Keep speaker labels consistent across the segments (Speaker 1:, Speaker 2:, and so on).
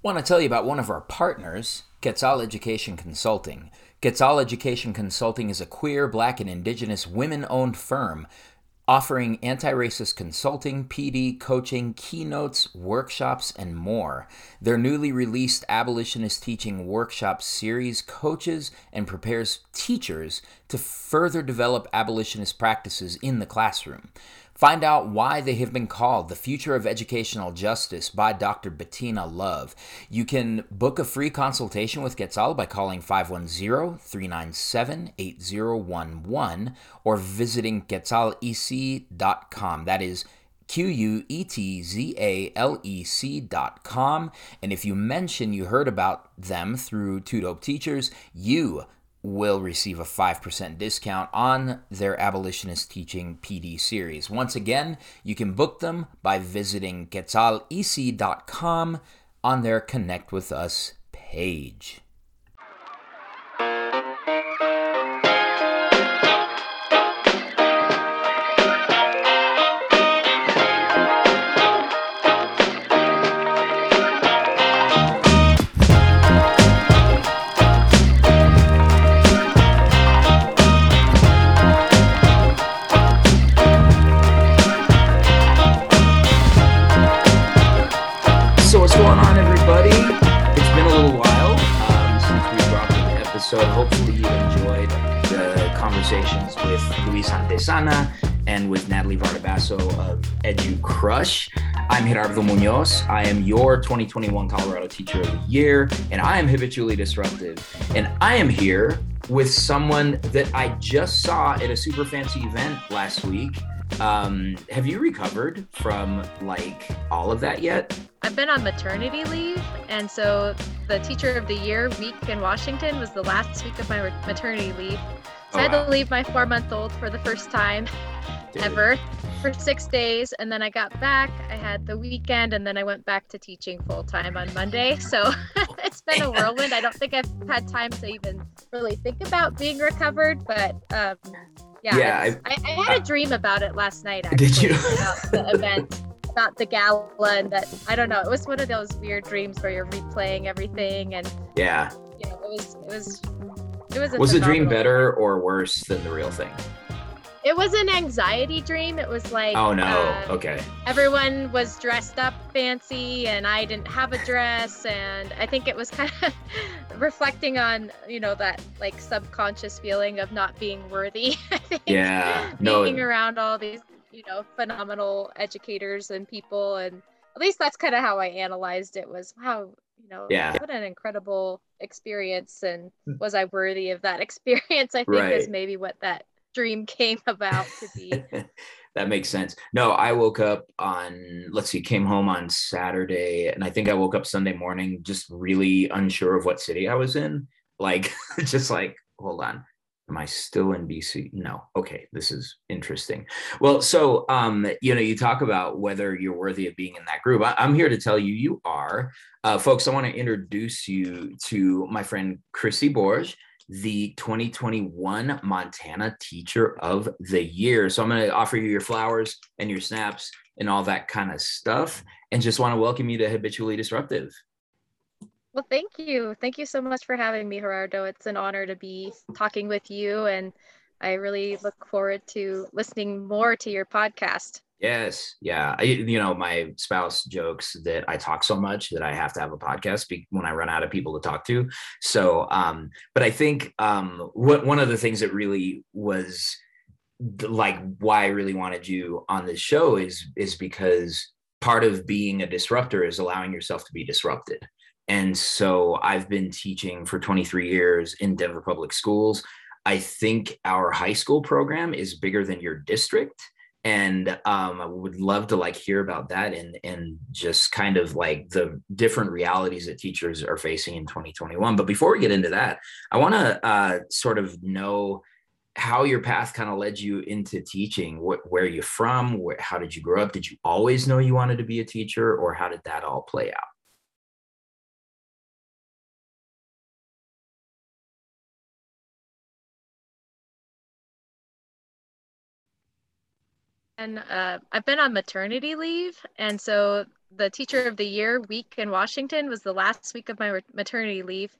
Speaker 1: Want to tell you about one of our partners, Quetzal Education Consulting. Quetzal Education Consulting is a queer, black, and indigenous women owned firm offering anti racist consulting, PD, coaching, keynotes, workshops, and more. Their newly released Abolitionist Teaching Workshop series coaches and prepares teachers to further develop abolitionist practices in the classroom. Find out why they have been called the future of educational justice by Dr. Bettina Love. You can book a free consultation with Quetzal by calling 510 397 8011 or visiting quetzalec.com. That is Q U E T Z A L E C dot com. And if you mention you heard about them through Two Dope Teachers, you will receive a 5% discount on their abolitionist teaching PD series. Once again, you can book them by visiting quetzalec.com on their Connect with Us page. Antesana and with Natalie Vardabasso of Edu Crush. I'm Gerardo Munoz. I am your 2021 Colorado Teacher of the Year, and I am habitually disruptive. And I am here with someone that I just saw at a super fancy event last week. Um, have you recovered from like all of that yet?
Speaker 2: I've been on maternity leave, and so the Teacher of the Year week in Washington was the last week of my maternity leave. So
Speaker 1: Oh,
Speaker 2: I had
Speaker 1: wow.
Speaker 2: to leave my four month old for the first time
Speaker 1: Dude.
Speaker 2: ever for six days, and then I got back. I had the weekend, and then I went back to teaching full time on Monday. So it's been a whirlwind. I don't think I've had time to even really think about being recovered, but um, yeah,
Speaker 1: Yeah,
Speaker 2: it's- I, I had a dream about it last night. Actually,
Speaker 1: Did you?
Speaker 2: about the event, about the gala, and that I don't know. It was one of those weird dreams where you're replaying everything, and
Speaker 1: Yeah.
Speaker 2: you know, it was it was it was.
Speaker 1: Was the dream better or worse than the real thing?
Speaker 2: It was an anxiety dream. It was like
Speaker 1: Oh no.
Speaker 2: uh,
Speaker 1: Okay.
Speaker 2: everyone was dressed up fancy and I didn't have a dress and I think it was kind of reflecting on, you know, that like subconscious feeling of not being worthy. I think.
Speaker 1: Yeah. No.
Speaker 2: Being around all these, you know, phenomenal educators and people and at least that's kind of how I analyzed it was wow, you know,
Speaker 1: Yeah.
Speaker 2: what an incredible experience and hmm. was I worthy of that experience? I think is maybe what that dream came about to be.
Speaker 1: that makes sense. No, I woke up on let's see, came home on Saturday, and I think I woke up Sunday morning just really unsure of what city I was in. Like, just like, hold on. Am I still in DC? No. Okay, this is interesting. Well, so um, you know, you talk about whether you're worthy of being in that group. I, I'm here to tell you, you are, uh, folks. I want to introduce you to my friend Kristi Borge the 2021 Montana Teacher of the Year. So I'm going to offer you your flowers and your snaps and all that kind of stuff. And just want to welcome you to Habitually Disruptive.
Speaker 2: Well, thank you. Thank you so much for having me, Gerardo. It's an honor to be talking with you, and I really look forward to listening more to your podcast.
Speaker 1: Yes. Yeah. I, you know, my spouse jokes that I talk so much that I have to have a podcast be- when I run out of people to talk to. So, um, but I think um, what one of the things that really was like why I really wanted you on this show is is because part of being a disruptor is allowing yourself to be disrupted. And so I've been teaching for 23 years in Denver Public Schools. I think our high school program is bigger than your district and um, I would love to like hear about that and and just kind of like the different realities that teachers are facing in 2021. But before we get into that, I want to uh, sort of know how your path kind of led you into teaching. Wh- where are you from? Where, how did you grow up? Did you always know you wanted to be a teacher, or how did that all play out?
Speaker 2: And uh, I've been on maternity leave, and so the teacher of the year week in Washington was the last week of my maternity leave.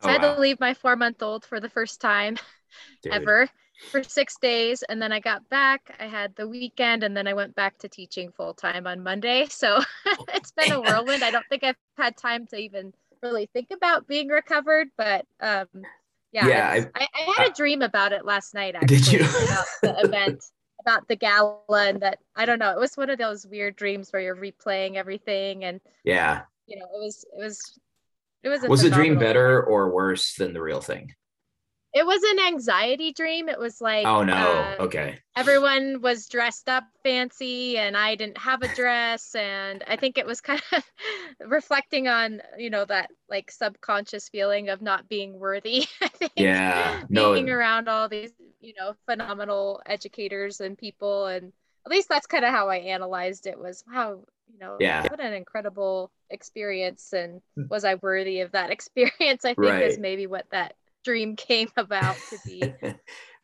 Speaker 2: So
Speaker 1: Oh,
Speaker 2: I had
Speaker 1: wow.
Speaker 2: to leave my four month old for the first time
Speaker 1: Dude.
Speaker 2: ever for six days. And then I got back. I had the weekend and then I went back to teaching full time on Monday. So it's been a whirlwind. I don't think I've had time to even really think about being recovered, but um, yeah,
Speaker 1: Yeah,
Speaker 2: it's- I, I had a dream about it last night. Actually,
Speaker 1: Did you?
Speaker 2: about the event, about the gala, and that I don't know. It was one of those weird dreams where you're replaying everything, and
Speaker 1: Yeah.
Speaker 2: you know, it was it was it was. A
Speaker 1: Was the dream better or worse than the real thing?
Speaker 2: It was an anxiety dream. It was like
Speaker 1: Oh no.
Speaker 2: uh,
Speaker 1: okay.
Speaker 2: everyone was dressed up fancy and I didn't have a dress and I think it was kind of reflecting on you know that like subconscious feeling of not being worthy I think
Speaker 1: Yeah. No.
Speaker 2: being around all these you know phenomenal educators and people and at least that's kind of how I analyzed it was wow you know
Speaker 1: Yeah.
Speaker 2: what an incredible experience and was I worthy of that experience I think is maybe what that dream came about to be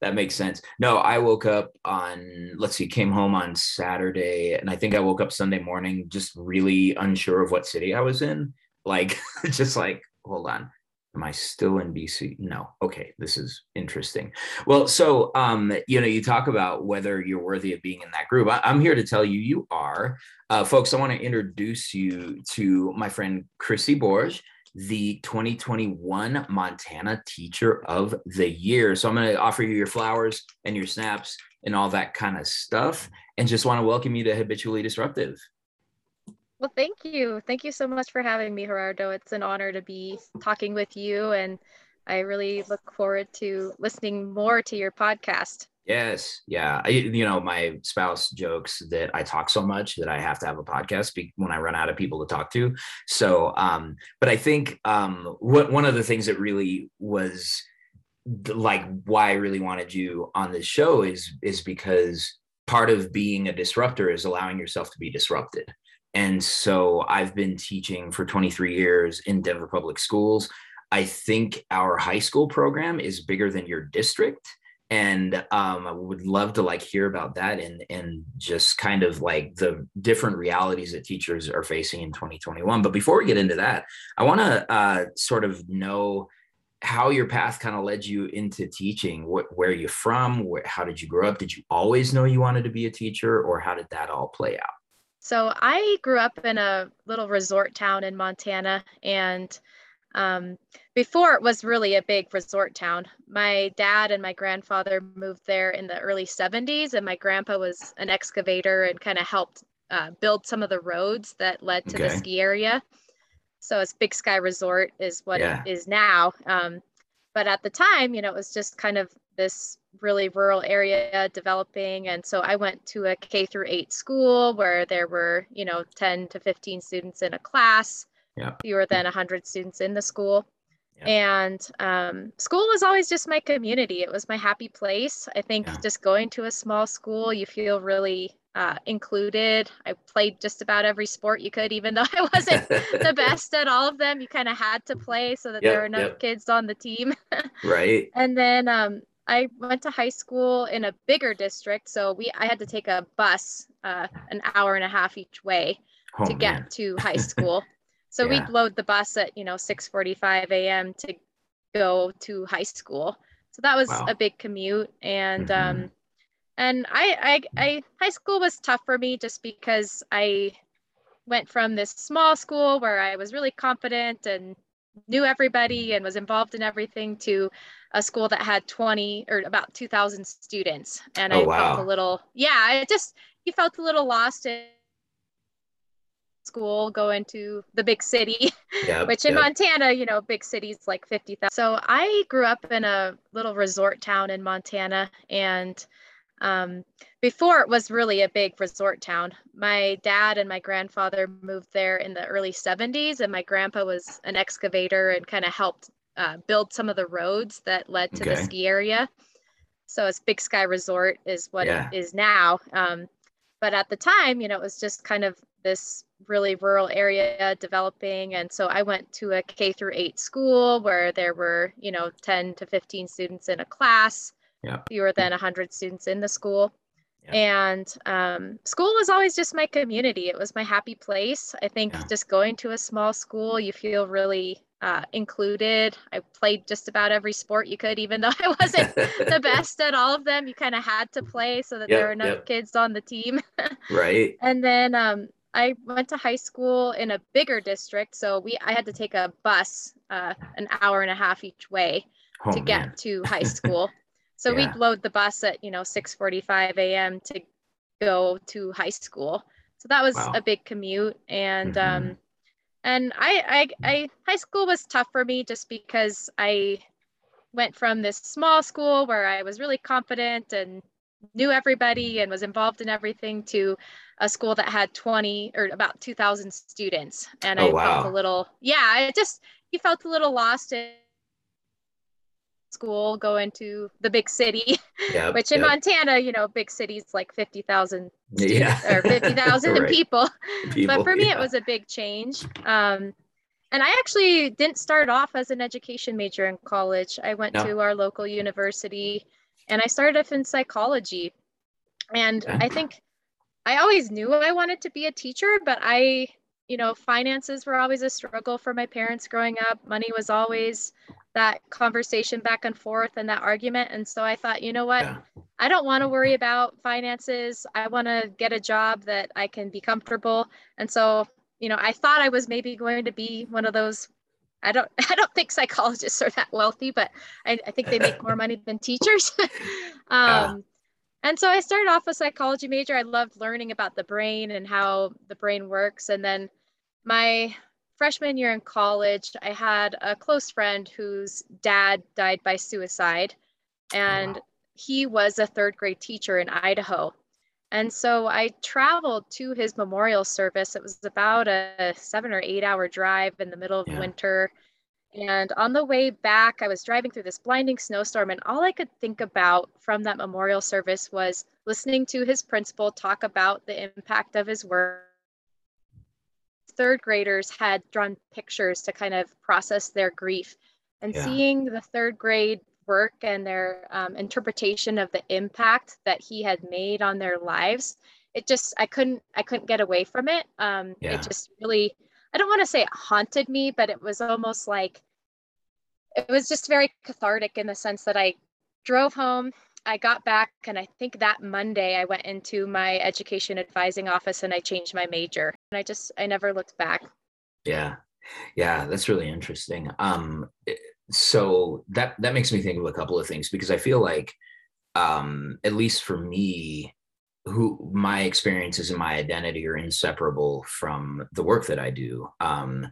Speaker 1: that makes sense. No, I woke up on, let's see, came home on Saturday, and I think I woke up Sunday morning just really unsure of what city I was in. Like, just like, hold on, am I still in DC? No. Okay, this is interesting. Well, so, um, you know, you talk about whether you're worthy of being in that group. I, I'm here to tell you, you are. Uh, folks, I want to introduce you to my friend Kristi Borge the 2021 Montana Teacher of the Year. So I'm going to offer you your flowers and your snaps and all that kind of stuff. And just want to welcome you to Habitually Disruptive.
Speaker 2: Well, thank you. Thank you so much for having me, Gerardo. It's an honor to be talking with you, and I really look forward to listening more to your podcast.
Speaker 1: Yes. Yeah. I, you know, my spouse jokes that I talk so much that I have to have a podcast be- when I run out of people to talk to. So, um, but I think um, what one of the things that really was like why I really wanted you on this show is is because part of being a disruptor is allowing yourself to be disrupted. And so I've been teaching for 23 years in Denver Public Schools. I think our high school program is bigger than your district and um, I would love to like hear about that and and just kind of like the different realities that teachers are facing in 2021. But before we get into that, I want to uh, sort of know how your path kind of led you into teaching. Wh- where are you from? Where, how did you grow up? Did you always know you wanted to be a teacher, or how did that all play out?
Speaker 2: So I grew up in a little resort town in Montana, and um, before it was really a big resort town. My dad and my grandfather moved there in the early 70s, and my grandpa was an excavator and kind of helped uh, build some of the roads that led to the ski area. So it's Big Sky Resort is what
Speaker 1: Yeah.
Speaker 2: it is now. Um, but at the time, you know, it was just kind of this really rural area developing and so i went to a k through 8 school where there were you know 10 to 15 students in a class
Speaker 1: Yeah.
Speaker 2: fewer than 100 students in the school And um, school was always just my community it was my happy place i think
Speaker 1: Yeah.
Speaker 2: just going to a small school you feel really uh, included i played just about every sport you could even though i wasn't the best at all of them you kind of had to play so that
Speaker 1: Yep,
Speaker 2: there were enough
Speaker 1: yep.
Speaker 2: kids on the team
Speaker 1: right?
Speaker 2: and then um, I went to high school in a bigger district, so we I had to take a bus uh, an hour and a half each way
Speaker 1: Oh,
Speaker 2: to get
Speaker 1: man.
Speaker 2: to high school. So
Speaker 1: Yeah.
Speaker 2: we'd load the bus at you know 6:45 a.m. to go to high school. So that was
Speaker 1: Wow.
Speaker 2: a big commute, and
Speaker 1: Mhm.
Speaker 2: um, and I, I I high school was tough for me just because I went from this small school where I was really confident and knew everybody and was involved in everything to a school that had 20 or about 2000 students and
Speaker 1: Oh,
Speaker 2: i felt a little yeah it just you felt a little lost in school going to the big city
Speaker 1: Yep,
Speaker 2: which in
Speaker 1: yep.
Speaker 2: montana you know big cities like 50000 so i grew up in a little resort town in montana and um, before it was really a big resort town. My dad and my grandfather moved there in the early 70s, and my grandpa was an excavator and kind of helped uh, build some of the roads that led to the ski area. So it's Big Sky Resort is what
Speaker 1: Yeah.
Speaker 2: it is now. Um, but at the time, you know, it was just kind of this really rural area developing, and so I went to a K through 8 school where there were, you know, 10 to 15 students in a class
Speaker 1: Yeah.
Speaker 2: fewer than 100 students in the school. And um, school was always just my community. It was my happy place. I think yeah. just going to a small school, you feel really uh, included. I played just about every sport you could, even though I wasn't the best at all of them. You kind of had to play so that yep, there were enough yep. kids on the team.
Speaker 1: right.
Speaker 2: And then um, I went to high school in a bigger district, so we I had to take a bus uh, an hour and a half each way oh, to get man. to high school. So yeah. we'd load the bus at, you know, 6:45 a.m. to go to high school. So that was wow. a big commute and mm-hmm. um and I, I I high school was tough for me just because I went from this small school where I was really confident and knew everybody and was involved in everything to a school that had 20 or about 2000 students and oh, I wow. felt a little yeah, it just you felt a little lost in school going to the big city yep, which in yep. montana you know big cities like 50000 yeah. or 50000 right. people. people. but for me yeah. it was a big change um, and i actually didn't start off as an education major in college i went no. to our local university and i started off in psychology and i think i always knew i wanted to be a teacher but i you know finances were always a struggle for my parents growing up money was always that conversation back and forth and that argument. And so I thought, you know what? Yeah. I don't want to worry about finances. I want to get a job that I can be comfortable. And so, you know, I thought I was maybe going to be one of those. I don't I don't think psychologists are that wealthy, but I, I think they make more money than teachers. um, yeah. And so I started off a psychology major. I loved learning about the brain and how the brain works. And then my freshman year in college, I had a close friend whose dad died by suicide, oh, and wow. he was a third grade teacher in Idaho. And so I traveled to his memorial service. It was about a seven or eight hour drive in the middle of yeah. winter. And on the way back, I was driving through this blinding snowstorm, and all I could think about from that memorial service was listening to his principal talk about the impact of his work third graders had drawn pictures to kind of process their grief and yeah. seeing the third grade work and their um, interpretation of the impact that he had made on their lives it just i couldn't i couldn't get away from it um, yeah. it just really i don't want to say it haunted me but it was almost like it was just very cathartic in the sense that i drove home I got back, and I think that Monday I went into my education advising office and I changed my major. And I just, I never looked back.
Speaker 1: Yeah. Yeah. That's really interesting. Um, so that, that makes me think of a couple of things because I feel like, um, at least for me, who my experiences and my identity are inseparable from the work that I do. Um,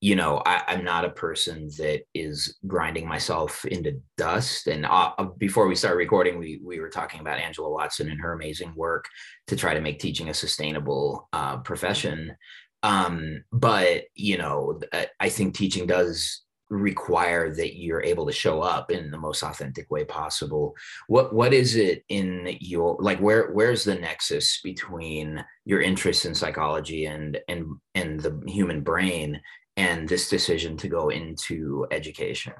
Speaker 1: you know, I, am not a person that is grinding myself into dust. And uh, uh, before we start recording, we we were talking about Angela Watson and her amazing work to try to make teaching a sustainable uh, profession. Um, but you know, I think teaching does require that you're able to show up in the most authentic way possible what what is it in your like where where's the nexus between your interest in psychology and and and the human brain and this decision to go into education?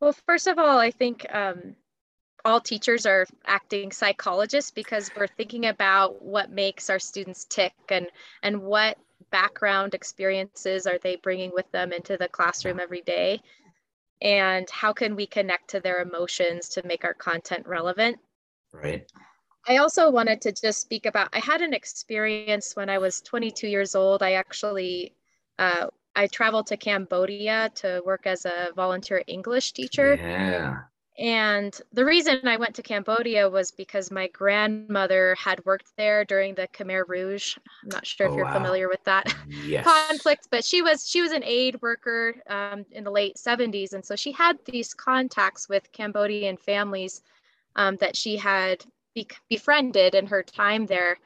Speaker 2: Well, first of all, I think um, all teachers are acting psychologists because we're thinking about what makes our students tick and and what background experiences are they bringing with them into the classroom every day and how can we connect to their emotions to make our content relevant
Speaker 1: right
Speaker 2: I also wanted to just speak about I had an experience when I was 22 years old. I actually uh, I traveled to Cambodia to work as a volunteer English teacher.
Speaker 1: Yeah.
Speaker 2: And the reason I went to Cambodia was because my grandmother had worked there during the Khmer Rouge. I'm not sure oh, if you're wow. familiar with that yes. conflict, but she was she was an aid worker um, in the late 70s, and so she had these contacts with Cambodian families um, that she had be- befriended in her time there.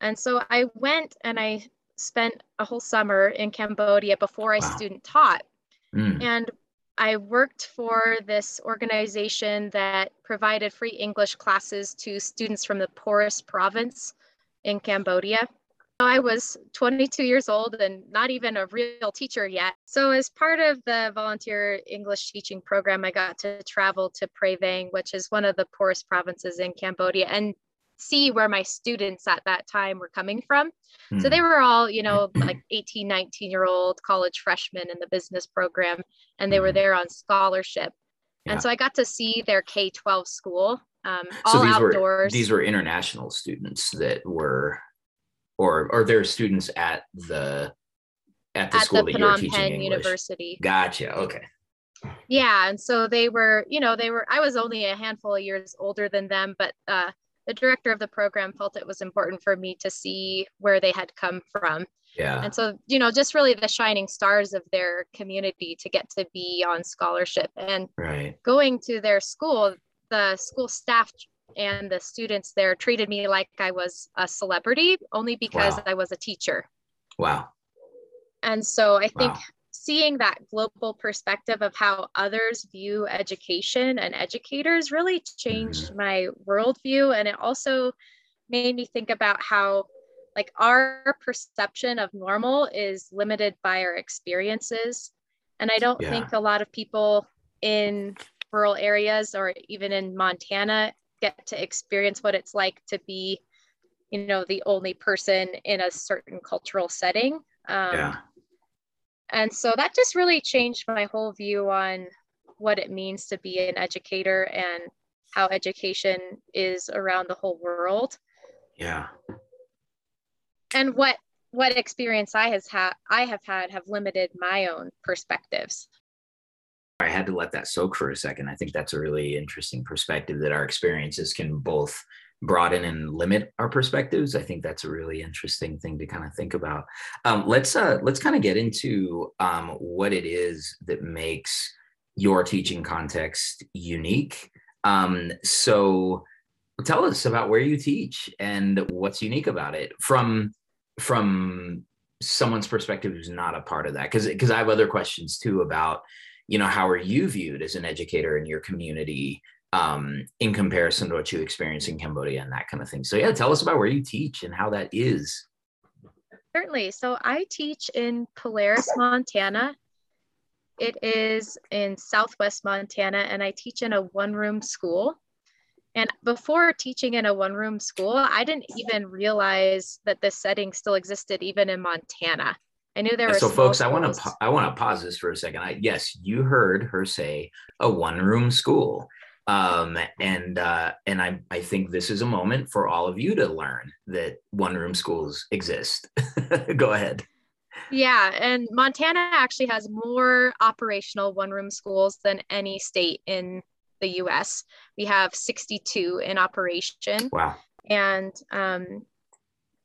Speaker 2: And so I went and I spent a whole summer in Cambodia before I wow. student taught. Mm. And I worked for this organization that provided free English classes to students from the poorest province in Cambodia. I was 22 years old and not even a real teacher yet. So, as part of the volunteer English teaching program, I got to travel to Prey Veng, which is one of the poorest provinces in Cambodia. And see where my students at that time were coming from.
Speaker 1: Hmm.
Speaker 2: So they were all, you know, like 18, 19 year old college freshmen in the business program, and they were
Speaker 1: Mhm.
Speaker 2: there on scholarship.
Speaker 1: Yeah.
Speaker 2: And so I got to see their K 12 school, um,
Speaker 1: so
Speaker 2: all
Speaker 1: these were
Speaker 2: outdoors.
Speaker 1: these were international students that were or or they're students at the at the
Speaker 2: at
Speaker 1: school
Speaker 2: the
Speaker 1: that you were teaching
Speaker 2: Penh
Speaker 1: English.
Speaker 2: University.
Speaker 1: Gotcha. Okay.
Speaker 2: Yeah, and so they were, you know, they were. I was only a handful of years older than them, but uh, the director of the program felt it was important for me to see where they had come from,
Speaker 1: Yeah.
Speaker 2: and so you know, just really the shining stars of their community to get to be on scholarship and
Speaker 1: Right.
Speaker 2: going to their school. The school staff and the students there treated me like I was a celebrity, only because
Speaker 1: Wow.
Speaker 2: I was a teacher.
Speaker 1: Wow.
Speaker 2: And so I think
Speaker 1: Wow.
Speaker 2: Seeing that global perspective of how others view education and educators really changed
Speaker 1: Mm-hmm.
Speaker 2: my worldview. And it also made me think about how like our perception of normal is limited by our experiences. And I don't
Speaker 1: Yeah.
Speaker 2: think a lot of people in rural areas or even in Montana get to experience what it's like to be, you know, the only person in a certain cultural setting. Um,
Speaker 1: yeah.
Speaker 2: And so that just really changed my whole view on what it means to be an educator and how education is around the whole world
Speaker 1: Yeah.
Speaker 2: and what what experience i has had i have had have limited my own perspectives
Speaker 1: I had to let that soak for a second. I think that's a really interesting perspective that our experiences can both broaden and limit our perspectives. I think that's a really interesting thing to kind of think about. Um, let's uh, let's kind of get into um, what it is that makes your teaching context unique. Um, so tell us about where you teach and what's unique about it from from someone's perspective who's not a part of that because because I have other questions too about you know how are you viewed as an educator in your community um, in comparison to what you experience in cambodia and that kind of thing. So yeah tell us about where you teach and how that is.
Speaker 2: Certainly. So i teach in polaris montana. It is in southwest montana and i teach in a one room school. And before teaching in a one room school i didn't even realize that this setting still existed even in montana. I knew there were
Speaker 1: so folks i want to i want to pause this for a second. I yes you heard her say a one room school um and uh and i i think this is a moment for all of you to learn that one room schools exist. Go ahead.
Speaker 2: Yeah, and Montana actually has more operational one room schools than any state in the US. We have 62 in operation,
Speaker 1: wow.
Speaker 2: And um,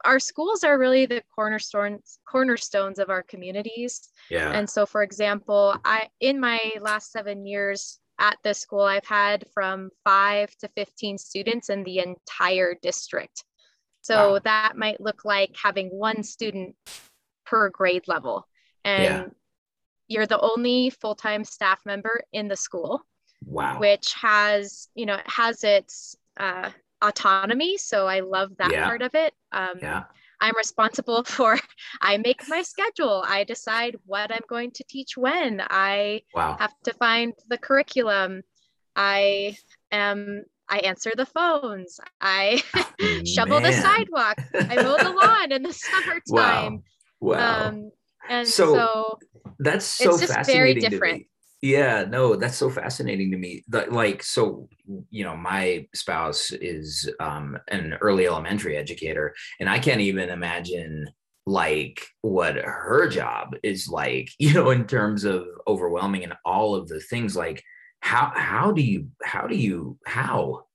Speaker 2: our schools are really the cornerstones cornerstones of our communities.
Speaker 1: yeah.
Speaker 2: And so, for example, I in my last seven years at this school, I've had from five to 15 students in the entire district. So
Speaker 1: Wow.
Speaker 2: that might look like having one student per grade level. And
Speaker 1: Yeah.
Speaker 2: you're the only full-time staff member in the school,
Speaker 1: wow
Speaker 2: which has, you know, it has its uh, autonomy. So I love that
Speaker 1: Yeah.
Speaker 2: part of it. Um,
Speaker 1: yeah
Speaker 2: I'm responsible for, I make my schedule. I decide what I'm going to teach when. I
Speaker 1: wow
Speaker 2: have to find the curriculum. I am, I answer the phones. I shovel the sidewalk. I mow the lawn in the summertime.
Speaker 1: Wow. Wow.
Speaker 2: Um, and
Speaker 1: So-
Speaker 2: so,
Speaker 1: that's so
Speaker 2: it's just very different.
Speaker 1: Yeah, no, that's so fascinating to me. That like so you know, my spouse is um an early elementary educator and I can't even imagine like what her job is like, you know, in terms of overwhelming and all of the things like how how do you how do you how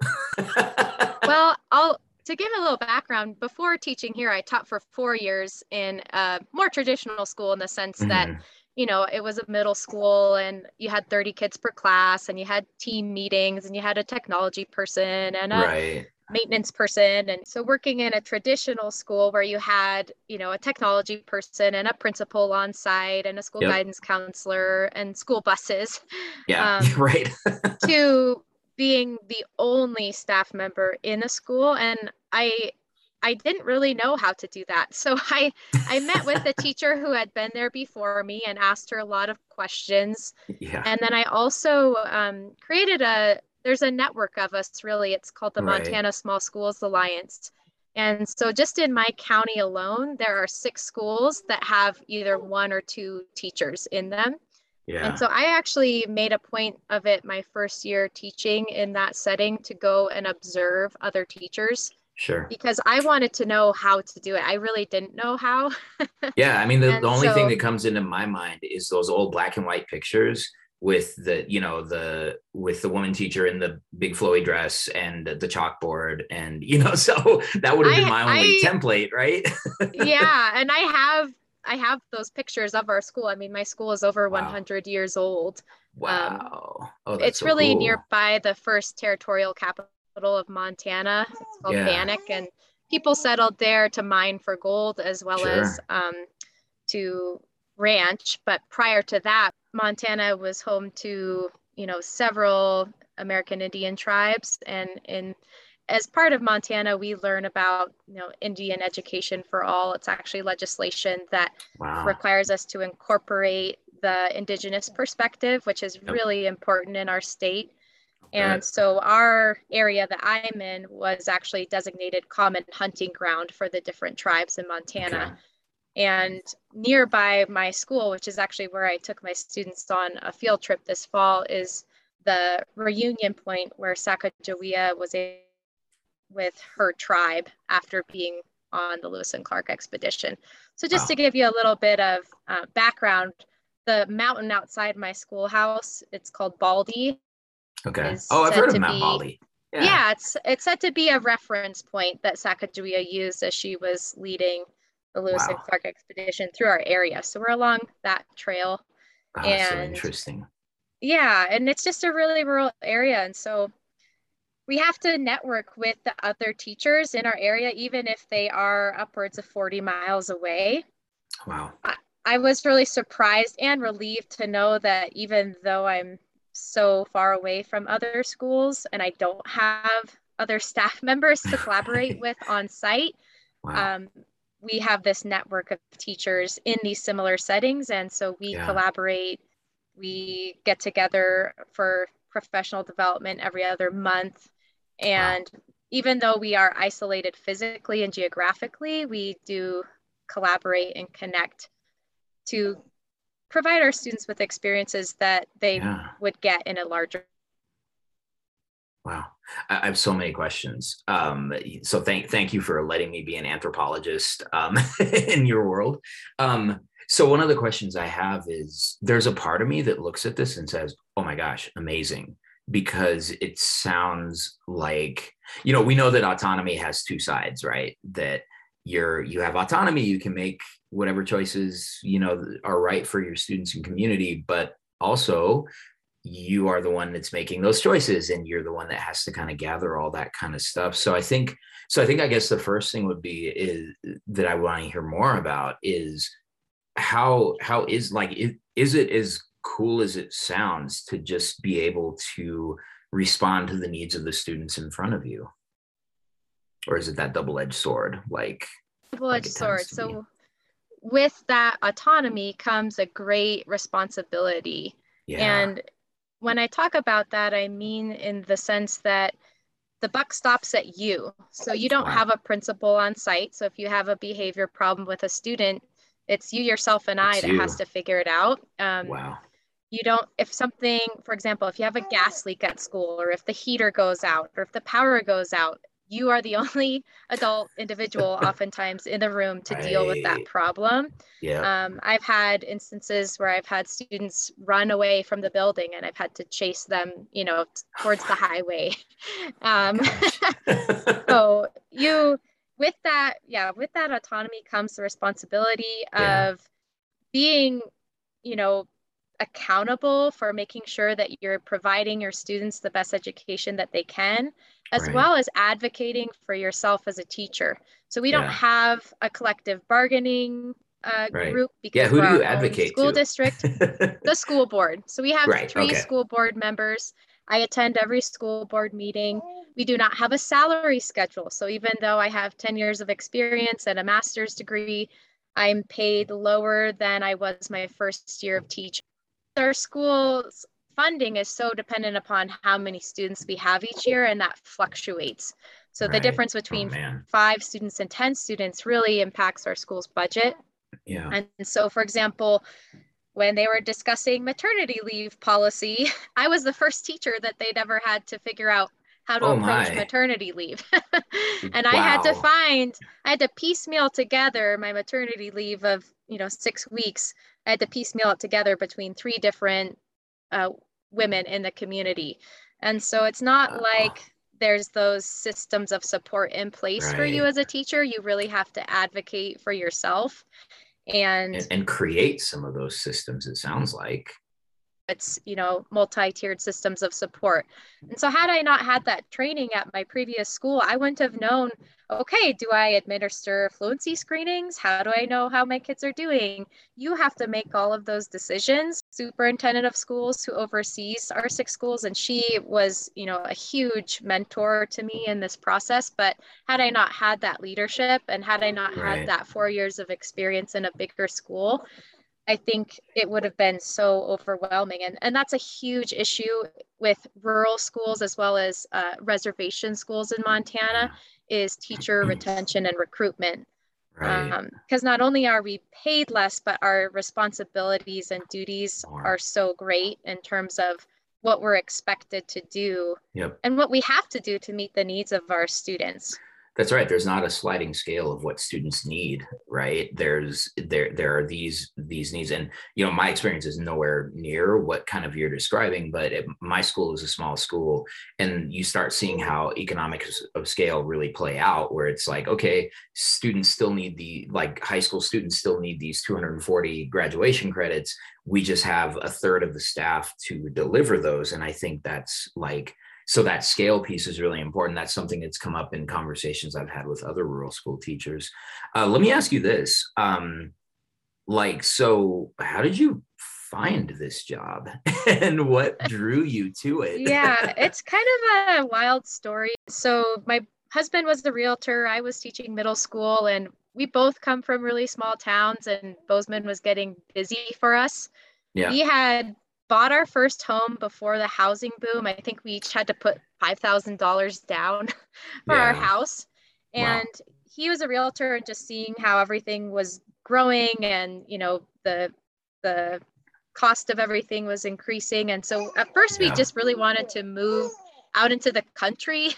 Speaker 2: well, I'll, to give a little background, before teaching here, I taught for four years in a more traditional school in the sense that
Speaker 1: Mhm.
Speaker 2: You know, it was a middle school and you had 30 kids per class and you had team meetings and you had a technology person and a
Speaker 1: right
Speaker 2: maintenance person. And so working in a traditional school where you had, you know, a technology person and a principal on site and a school
Speaker 1: Yep.
Speaker 2: guidance counselor and school buses
Speaker 1: yeah
Speaker 2: Um,
Speaker 1: right
Speaker 2: to being the only staff member in a school. And I I didn't really know how to do that. So I I met with the teacher who had been there before me and asked her a lot of questions.
Speaker 1: yeah
Speaker 2: And then I also um, created a there's a network of us really. It's called the right. Montana Small Schools Alliance. And so just in my county alone, there are six schools that have either one or two teachers in them. Yeah. And so I actually made a point of it my first year teaching in that setting to go and observe other teachers.
Speaker 1: Sure.
Speaker 2: Because I wanted to know how to do it. I really didn't know how.
Speaker 1: yeah. I mean, the, the only so, thing that comes into my mind is those old black and white pictures with the you know the with the woman teacher in the big flowy dress and the chalkboard and you know so that would have been my only I, template right
Speaker 2: yeah and i have i have those pictures of our school i mean my school is over wow. 100 years old
Speaker 1: wow
Speaker 2: um, oh, it's so really cool. nearby the first territorial capital of montana it's called yeah. bannack and people settled there to mine for gold as well sure. as um, to ranch but prior to that Montana was home to, you know, several American Indian tribes and in as part of Montana, we learn about you know Indian education for all. It's actually legislation that wow. requires us to incorporate the indigenous perspective, which is yep. really important in our state. And so our area that I'm in was actually designated common hunting ground for the different tribes in Montana. Okay. And nearby my school, which is actually where I took my students on a field trip this fall, is the reunion point where Sacagawea was with her tribe after being on the Lewis and Clark expedition. So, just wow. to give you a little bit of uh, background, the mountain outside my schoolhouse, it's called Baldy.
Speaker 1: Okay. Oh, I've heard of Mount be, Baldy.
Speaker 2: Yeah. yeah, it's it's said to be a reference point that Sacagawea used as she was leading the Lewis wow. and Clark expedition through our area. So we're along that trail.
Speaker 1: Oh, and so interesting.
Speaker 2: Yeah, and it's just a really rural area. And so we have to network with the other teachers in our area, even if they are upwards of 40 miles away.
Speaker 1: Wow.
Speaker 2: I, I was really surprised and relieved to know that even though I'm so far away from other schools and I don't have other staff members to collaborate with on site, wow. um, we have this network of teachers in these similar settings and so we yeah. collaborate we get together for professional development every other month and wow. even though we are isolated physically and geographically we do collaborate and connect to provide our students with experiences that they yeah. would get in a larger
Speaker 1: Wow, I have so many questions. Um, so thank thank you for letting me be an anthropologist um, in your world. Um, so one of the questions I have is: there's a part of me that looks at this and says, "Oh my gosh, amazing!" Because it sounds like you know we know that autonomy has two sides, right? That you're you have autonomy, you can make whatever choices you know are right for your students and community, but also you are the one that's making those choices and you're the one that has to kind of gather all that kind of stuff. So i think so i think i guess the first thing would be is that i want to hear more about is how how is like is it as cool as it sounds to just be able to respond to the needs of the students in front of you? Or is it that double-edged sword like
Speaker 2: double-edged like sword. so with that autonomy comes a great responsibility yeah. and when I talk about that, I mean in the sense that the buck stops at you. So you don't wow. have a principal on site. So if you have a behavior problem with a student, it's you, yourself, and I it's that you. has to figure it out.
Speaker 1: Um, wow.
Speaker 2: You don't, if something, for example, if you have a gas leak at school, or if the heater goes out, or if the power goes out, you are the only adult individual oftentimes in the room to right. deal with that problem.
Speaker 1: Yeah.
Speaker 2: Um, I've had instances where I've had students run away from the building and I've had to chase them, you know, towards the highway. Um, so you, with that, yeah, with that autonomy comes the responsibility yeah. of being, you know, accountable for making sure that you're providing your students the best education that they can, as right. well as advocating for yourself as a teacher. So we don't have a collective bargaining uh, right. group
Speaker 1: because yeah, who do you advocate
Speaker 2: school
Speaker 1: to?
Speaker 2: district, the school board. So we have right. three okay. school board members. I attend every school board meeting. We do not have a salary schedule. So even though I have 10 years of experience and a master's degree, I'm paid lower than I was my first year of teaching our school's funding is so dependent upon how many students we have each year, and that fluctuates. So right. the difference oh, between oh, five students and 10 students really impacts our school's budget.
Speaker 1: Yeah.
Speaker 2: And so, for example, when they were discussing maternity leave policy, I was the first teacher that they'd ever had to figure out how to oh approach my. maternity leave. and wow. I had to find, I had to piecemeal together my maternity leave of, you know, six weeks. I had to piecemeal it together between three different uh, women in the community. And so it's not like there's those systems of support in place right. for you as a teacher. You really have to advocate for yourself and,
Speaker 1: and, and create some of those systems it sounds like
Speaker 2: it's you know multi-tiered systems of support and so had i not had that training at my previous school i wouldn't have known okay do i administer fluency screenings? How do i know how my kids are doing? You have to make all of those decisions. Superintendent of schools who oversees our six schools and she was you know a huge mentor to me in this process but had i not had that leadership and had i not right. had that four years of experience in a bigger school I think it would have been so overwhelming. And, and that's a huge issue with rural schools as well as uh, reservation schools in Montana is teacher retention and recruitment. Because right. um, not only are we paid less, but our responsibilities and duties are so great in terms of what we're expected to do
Speaker 1: yep.
Speaker 2: and what we have to do to meet the needs of our students.
Speaker 1: That's right. There's not a sliding scale of what students need, right? There's there there are these these needs, and you know my experience is nowhere near what kind of you're describing. But it, my school is a small school, and you start seeing how economics of scale really play out, where it's like, okay, students still need the like high school students still need these 240 graduation credits. We just have a third of the staff to deliver those, and I think that's like so that scale piece is really important. That's something that's come up in conversations i've had with other rural school teachers. Uh, let me ask you this um, like so how did you find this job? And what drew you to it?
Speaker 2: Yeah it's kind of a wild story. So my husband was the realtor. I was teaching middle school and we both come from really small towns and bozeman was getting busy for us.
Speaker 1: Yeah.
Speaker 2: we had bought our first home before the housing boom. I think we each had to put $5,000 down for yeah. our house. And wow. he was a realtor and just seeing how everything was growing and, you know, the, the cost of everything was increasing. And so at first yeah. we just really wanted to move out into the country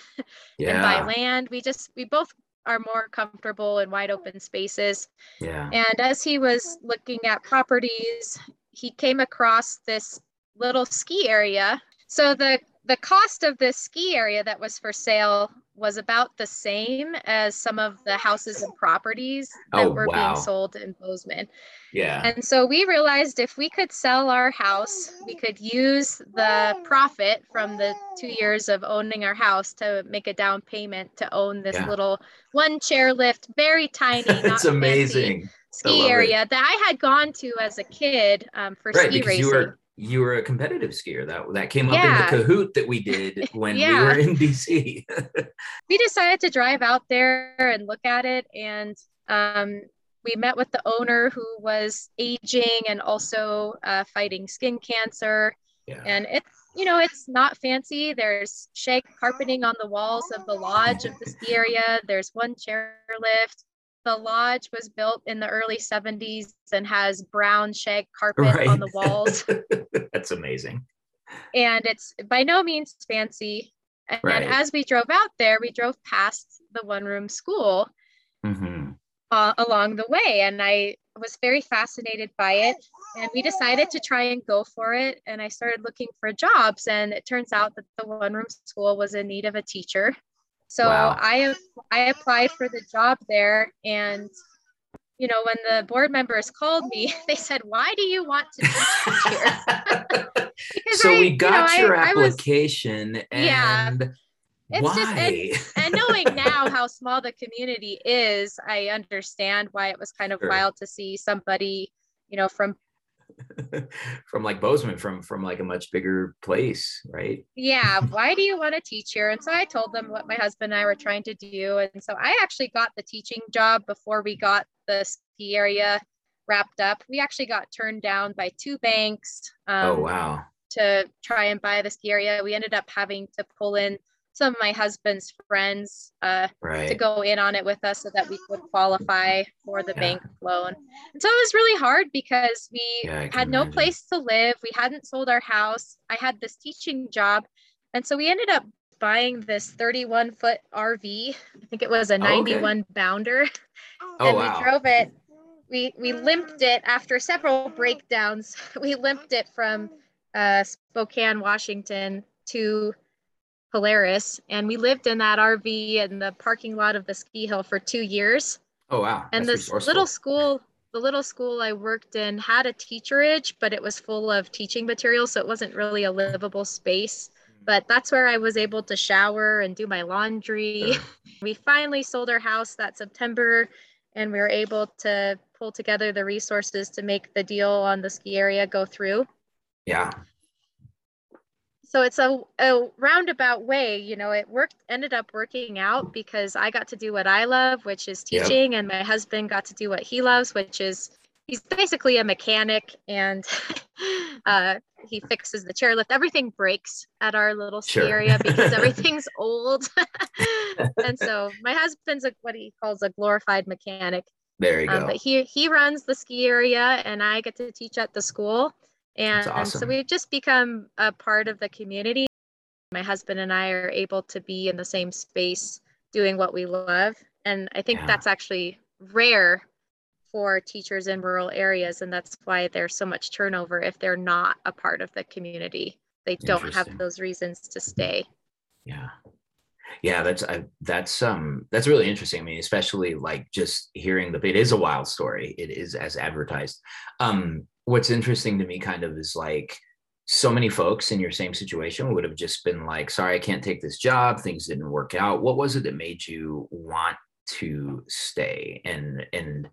Speaker 2: yeah. and buy land. We just, we both are more comfortable in wide open spaces.
Speaker 1: Yeah.
Speaker 2: And as he was looking at properties, he came across this little ski area. So the the cost of this ski area that was for sale was about the same as some of the houses and properties that oh, were wow. being sold in Bozeman.
Speaker 1: Yeah.
Speaker 2: And so we realized if we could sell our house, we could use the profit from the two years of owning our house to make a down payment to own this yeah. little one chairlift, very tiny.
Speaker 1: it's amazing.
Speaker 2: Ski area it. that I had gone to as a kid um, for right, ski racing.
Speaker 1: You were, you were a competitive skier that that came up yeah. in the Kahoot that we did when yeah. we were in DC.
Speaker 2: we decided to drive out there and look at it, and um, we met with the owner who was aging and also uh, fighting skin cancer.
Speaker 1: Yeah.
Speaker 2: And it's you know it's not fancy. There's shag carpeting on the walls of the lodge of the ski area. There's one chairlift the lodge was built in the early 70s and has brown shag carpet right. on the walls.
Speaker 1: That's amazing.
Speaker 2: And it's by no means fancy. And right. as we drove out there, we drove past the one room school
Speaker 1: mm-hmm.
Speaker 2: uh, along the way. And I was very fascinated by it. And we decided to try and go for it. And I started looking for jobs. And it turns out that the one room school was in need of a teacher. So wow. I I applied for the job there and you know when the board members called me they said why do you want to teach here
Speaker 1: so I, we got you know, your I, application I was, and yeah it's why? just
Speaker 2: and, and knowing now how small the community is i understand why it was kind of sure. wild to see somebody you know from
Speaker 1: from like Bozeman, from from like a much bigger place, right?
Speaker 2: Yeah. Why do you want to teach here? And so I told them what my husband and I were trying to do. And so I actually got the teaching job before we got the ski area wrapped up. We actually got turned down by two banks.
Speaker 1: Um, oh wow.
Speaker 2: to try and buy the ski area. We ended up having to pull in some of my husband's friends uh, right. to go in on it with us so that we could qualify for the yeah. bank loan. And so it was really hard because we yeah, had no imagine. place to live. We hadn't sold our house. I had this teaching job. And so we ended up buying this 31 foot RV. I think it was a 91 okay. bounder. Oh, and wow. we drove it. We, we limped it after several breakdowns. We limped it from uh, Spokane, Washington to Polaris, and we lived in that RV in the parking lot of the ski hill for two years.
Speaker 1: Oh wow!
Speaker 2: And That's this resourceful. little school, the little school I worked in had a teacherage, but it was full of teaching materials, so it wasn't really a livable space. Hmm. But that's where I was able to shower and do my laundry. Sure. we finally sold our house that September, and we were able to pull together the resources to make the deal on the ski area go through.
Speaker 1: Yeah
Speaker 2: so it's a, a roundabout way you know it worked ended up working out because i got to do what i love which is teaching yep. and my husband got to do what he loves which is he's basically a mechanic and uh, he fixes the chairlift. Everything breaks at our little ski sure. area because everything's old. And so my husband's a, what he calls a glorified mechanic.
Speaker 1: There you um, go.
Speaker 2: but he he runs the ski area and i get to teach at the school and, awesome. so we've just become a part of the community. My husband and I are able to be in the same space doing what we love. And I think yeah. that's actually rare for teachers in rural areas. And that's why there's so much turnover if they're not a part of the community. They don't have those reasons to stay.
Speaker 1: Yeah. Yeah, that's I, that's um that's really interesting. I mean, especially like just hearing the it is a wild story. It is as advertised. Um, what's interesting to me kind of is like so many folks in your same situation would have just been like sorry i can't take this job. Things didn't work out. What was it that made you want to stay? And and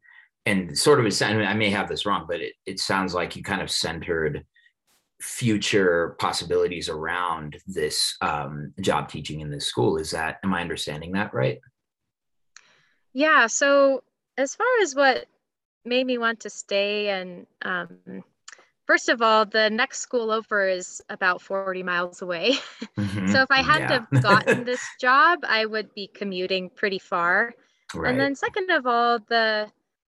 Speaker 1: and sort of I, mean, I may have this wrong but it, it sounds like you kind of centered future possibilities around this um, job teaching in this school. Is that am i understanding that right?
Speaker 2: Yeah so as far as what made me want to stay. And um, first of all, the next school over is about 40 miles away. Mm-hmm. so if I had yeah. to have gotten this job, I would be commuting pretty far. Right. And then second of all, the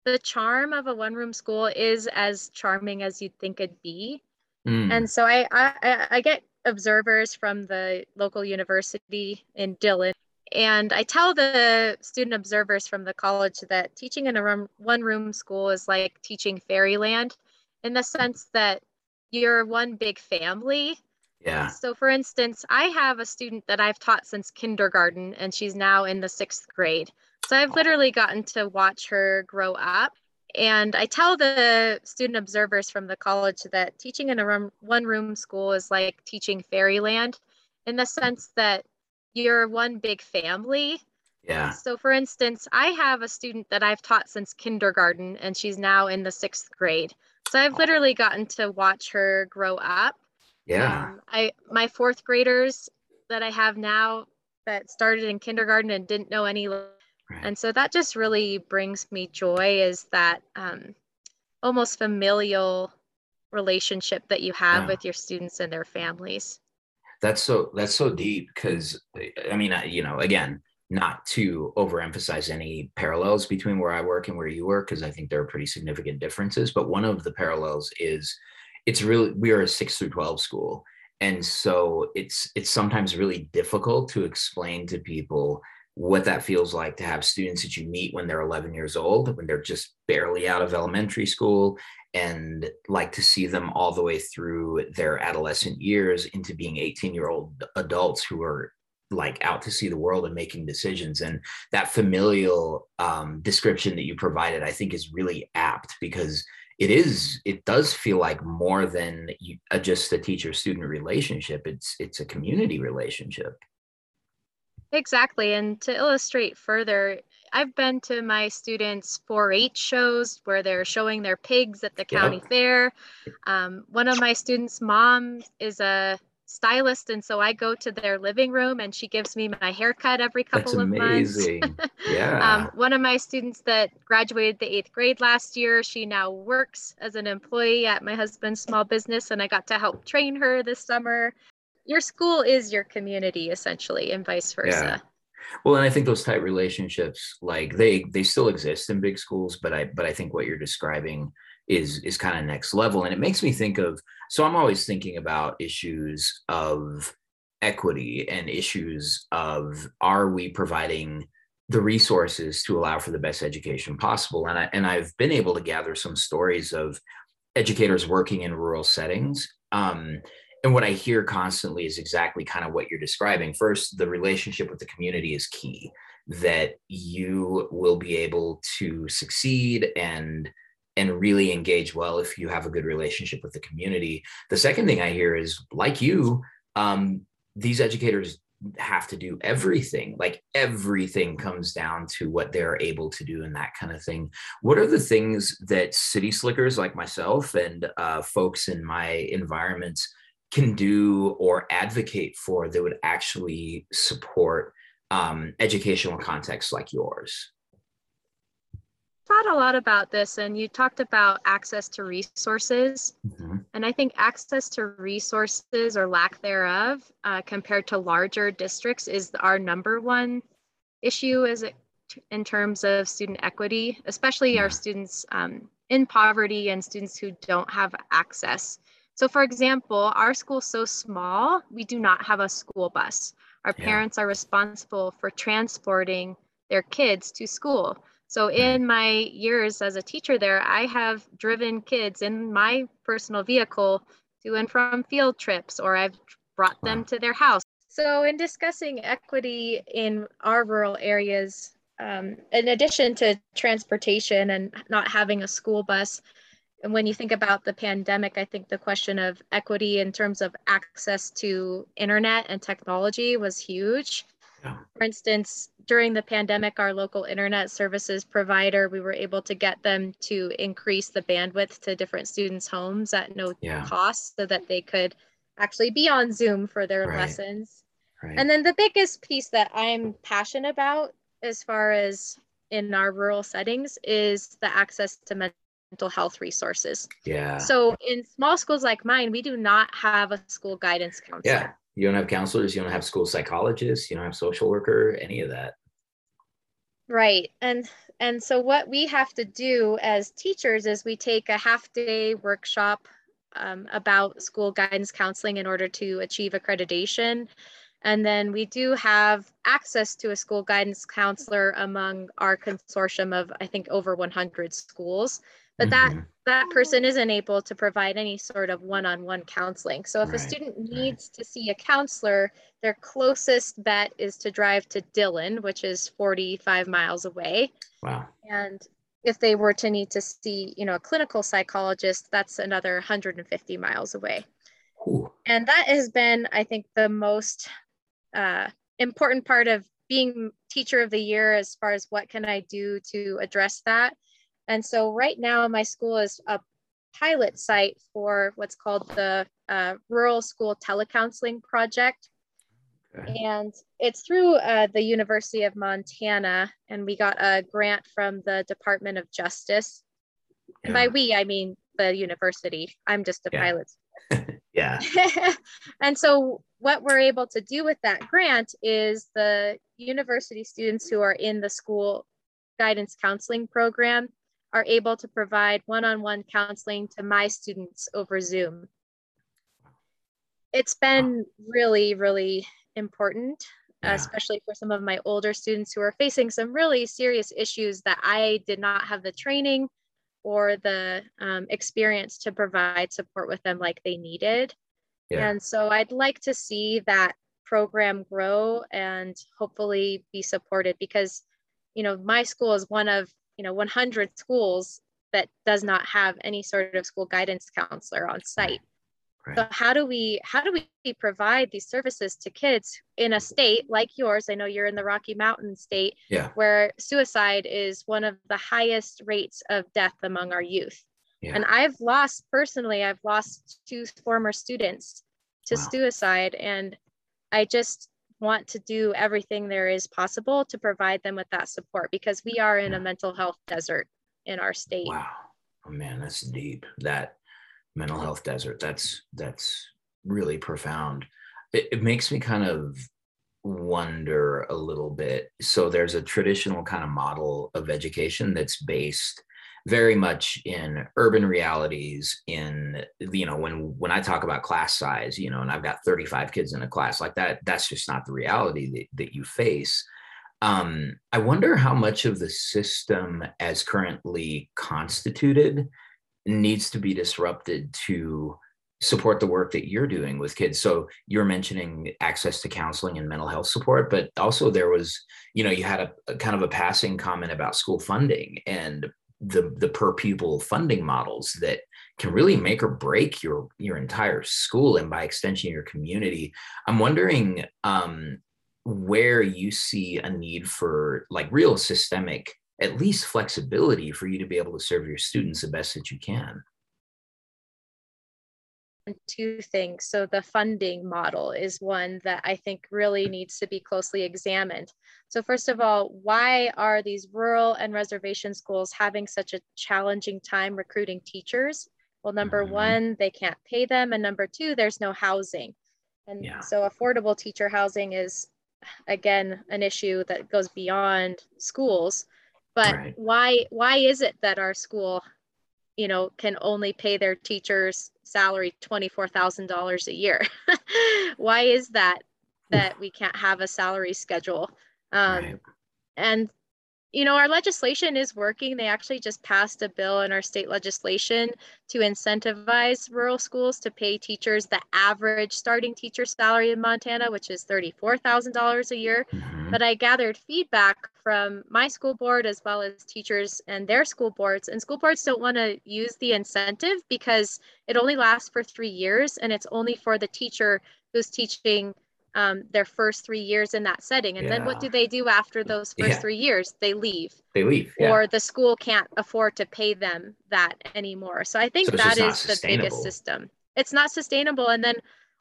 Speaker 2: the charm of a one room school is as charming as you'd think it'd be. Mm. And so I, I I get observers from the local university in Dillon and I tell the student observers from the college that teaching in a room, one room school is like teaching fairyland in the sense that you're one big family.
Speaker 1: Yeah.
Speaker 2: So, for instance, I have a student that I've taught since kindergarten, and she's now in the sixth grade. So, I've literally gotten to watch her grow up. And I tell the student observers from the college that teaching in a room, one room school is like teaching fairyland in the sense that you're one big family.
Speaker 1: Yeah.
Speaker 2: So, for instance, I have a student that I've taught since kindergarten, and she's now in the sixth grade. So I've literally gotten to watch her grow up.
Speaker 1: Yeah. Um,
Speaker 2: I my fourth graders that I have now that started in kindergarten and didn't know any, right. and so that just really brings me joy. Is that um, almost familial relationship that you have yeah. with your students and their families?
Speaker 1: That's so that's so deep because i mean you know again not to overemphasize any parallels between where i work and where you work because i think there are pretty significant differences but one of the parallels is it's really we are a 6 through 12 school and so it's it's sometimes really difficult to explain to people what that feels like to have students that you meet when they're 11 years old when they're just barely out of elementary school and like to see them all the way through their adolescent years into being 18 year old adults who are like out to see the world and making decisions. And that familial um, description that you provided i think is really apt because it is it does feel like more than you, uh, just a teacher student relationship. It's it's a community relationship
Speaker 2: exactly and to illustrate further I've been to my students 4-H shows where they're showing their pigs at the county fair. Um, one of my students' mom is a stylist and so I go to their living room and she gives me my haircut every couple
Speaker 1: That's
Speaker 2: of
Speaker 1: amazing.
Speaker 2: months.
Speaker 1: yeah.
Speaker 2: um, one of my students that graduated the eighth grade last year, she now works as an employee at my husband's small business and I got to help train her this summer. Your school is your community essentially and vice versa.
Speaker 1: Yeah. Well, and I think those tight relationships, like they they still exist in big schools, but I but I think what you're describing is is kind of next level and it makes me think of so i'm always thinking about issues of equity and issues of are we providing the resources to allow for the best education possible and I, and I've been able to gather some stories of educators working in rural settings um, and what I hear constantly is exactly kind of what you're describing. First, the relationship with the community is key, that you will be able to succeed and and really engage well if you have a good relationship with the community. The second thing I hear is like you, um, these educators have to do everything like everything comes down to what they're able to do and that kind of thing what are the things that city slickers like myself and uh, folks in my environments can do or advocate for that would actually support um, educational contexts like yours
Speaker 2: thought a lot about this and you talked about access to resources mm-hmm. and i think access to resources or lack thereof uh, compared to larger districts is our number one issue is it in terms of student equity especially yeah. our students um, in poverty and students who don't have access so for example our school's so small we do not have a school bus our yeah. parents are responsible for transporting their kids to school so in my years as a teacher there, I have driven kids in my personal vehicle to and from field trips, or I've brought them to their house. So in discussing equity in our rural areas, um, in addition to transportation and not having a school bus, and when you think about the pandemic, I think the question of equity in terms of access to internet and technology was huge. Yeah. For instance, during the pandemic, our local internet services provider, we were able to get them to increase the bandwidth to different students' homes at no yeah. cost so that they could actually be on Zoom for their right. lessons. Right. And then the biggest piece that I'm passionate about as far as in our rural settings is the access to mental health resources.
Speaker 1: Yeah.
Speaker 2: So in small schools like mine, we do not have a school guidance counselor.
Speaker 1: Yeah you don't have counselors you don't have school psychologists you don't have social worker any of that
Speaker 2: right and and so what we have to do as teachers is we take a half day workshop um, about school guidance counseling in order to achieve accreditation and then we do have access to a school guidance counselor among our consortium of i think over 100 schools but mm-hmm. that that person isn't able to provide any sort of one-on-one counseling so if right, a student needs right. to see a counselor their closest bet is to drive to dillon which is 45 miles away
Speaker 1: wow
Speaker 2: and if they were to need to see you know a clinical psychologist that's another 150 miles away Ooh. and that has been i think the most uh, important part of being teacher of the year as far as what can i do to address that and so right now my school is a pilot site for what's called the uh, Rural School Telecounseling Project. Okay. And it's through uh, the University of Montana, and we got a grant from the Department of Justice. Yeah. And by we, I mean the university. I'm just a
Speaker 1: yeah.
Speaker 2: pilot.
Speaker 1: yeah.
Speaker 2: and so, what we're able to do with that grant is the university students who are in the school guidance counseling program are able to provide one-on-one counseling to my students over Zoom. It's been really, really important, yeah. especially for some of my older students who are facing some really serious issues that I did not have the training or the um, experience to provide support with them like they needed. Yeah. And so I'd like to see that program grow and hopefully be supported because, you know, my school is one of you know 100 schools that does not have any sort of school guidance counselor on site right. so how do we how do we provide these services to kids in a state like yours i know you're in the rocky mountain state
Speaker 1: yeah.
Speaker 2: where suicide is one of the highest rates of death among our youth yeah. and i've lost personally i've lost two former students to wow. suicide. And I just want to do everything there is possible to provide them with that support because we are in a mental health desert in our state.
Speaker 1: Wow. Oh man, that's deep. That mental health desert. That's that's really profound. It, it makes me kind of wonder a little bit. So there's a traditional kind of model of education that's based very much in urban realities in you know when when i talk about class size you know and i've got 35 kids in a class like that that's just not the reality that, that you face. Um, i wonder how much of the system as currently constituted needs to be disrupted to support the work that you're doing with kids. So you're mentioning access to counseling and mental health support but also there was you know you had a, a, kind of a passing comment about school funding and the the per pupil funding models that can really make or break your your entire school and by extension your community. I'm wondering um, where you see a need for like real systemic at least flexibility for you to be able to serve your students the best that you can
Speaker 2: two things. So the funding model is one that I think really needs to be closely examined. So first of all, why are these rural and reservation schools having such a challenging time recruiting teachers? Well, number mm-hmm. one, they can't pay them. And number two, there's no housing. And yeah. so affordable teacher housing is again an issue that goes beyond schools. But right. why why is it that our school you know, can only pay their teachers salary $24,000 a year. Why is that that we can't have a salary schedule? Um, right. And you know, our legislation is working. They actually just passed a bill in our state legislation to incentivize rural schools to pay teachers the average starting teacher salary in Montana, which is $34,000 a year. Mm-hmm. But I gathered feedback from my school board as well as teachers and their school boards. And school boards don't want to use the incentive because it only lasts for three years and it's only for the teacher who's teaching um, their first three years in that setting. And yeah. then what do they do after those first yeah. three years? They leave.
Speaker 1: They leave.
Speaker 2: Yeah. Or the school can't afford to pay them that anymore. So I think so that is the biggest system. It's not sustainable. And then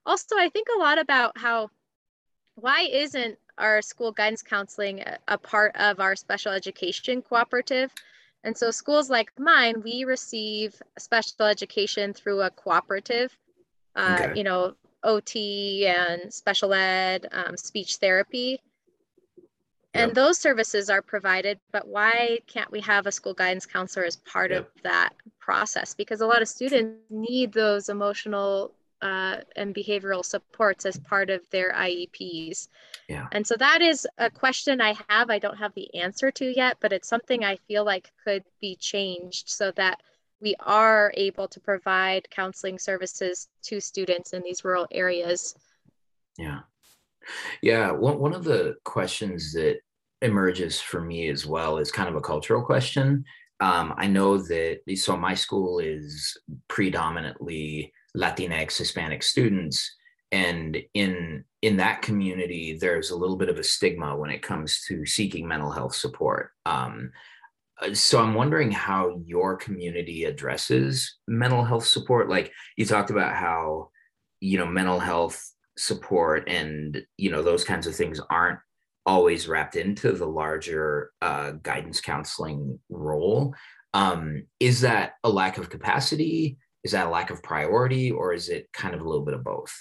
Speaker 2: also, I think a lot about how why isn't our school guidance counseling a, a part of our special education cooperative? And so schools like mine, we receive special education through a cooperative. Uh, okay. You know, OT and special ed, um, speech therapy. And yep. those services are provided, but why can't we have a school guidance counselor as part yep. of that process? Because a lot of students need those emotional uh, and behavioral supports as part of their IEPs. Yeah. And so that is a question I have. I don't have the answer to yet, but it's something I feel like could be changed so that we are able to provide counseling services to students in these rural areas.
Speaker 1: Yeah. Yeah. One, one of the questions that emerges for me as well is kind of a cultural question. Um, I know that, so my school is predominantly Latinx, Hispanic students. And in in that community, there's a little bit of a stigma when it comes to seeking mental health support. Um, so i'm wondering how your community addresses mental health support. Like you talked about how you know mental health support and you know those kinds of things aren't always wrapped into the larger uh, guidance counseling role. Um, is that a lack of capacity? Is that a lack of priority? Or is it kind of a little bit of both?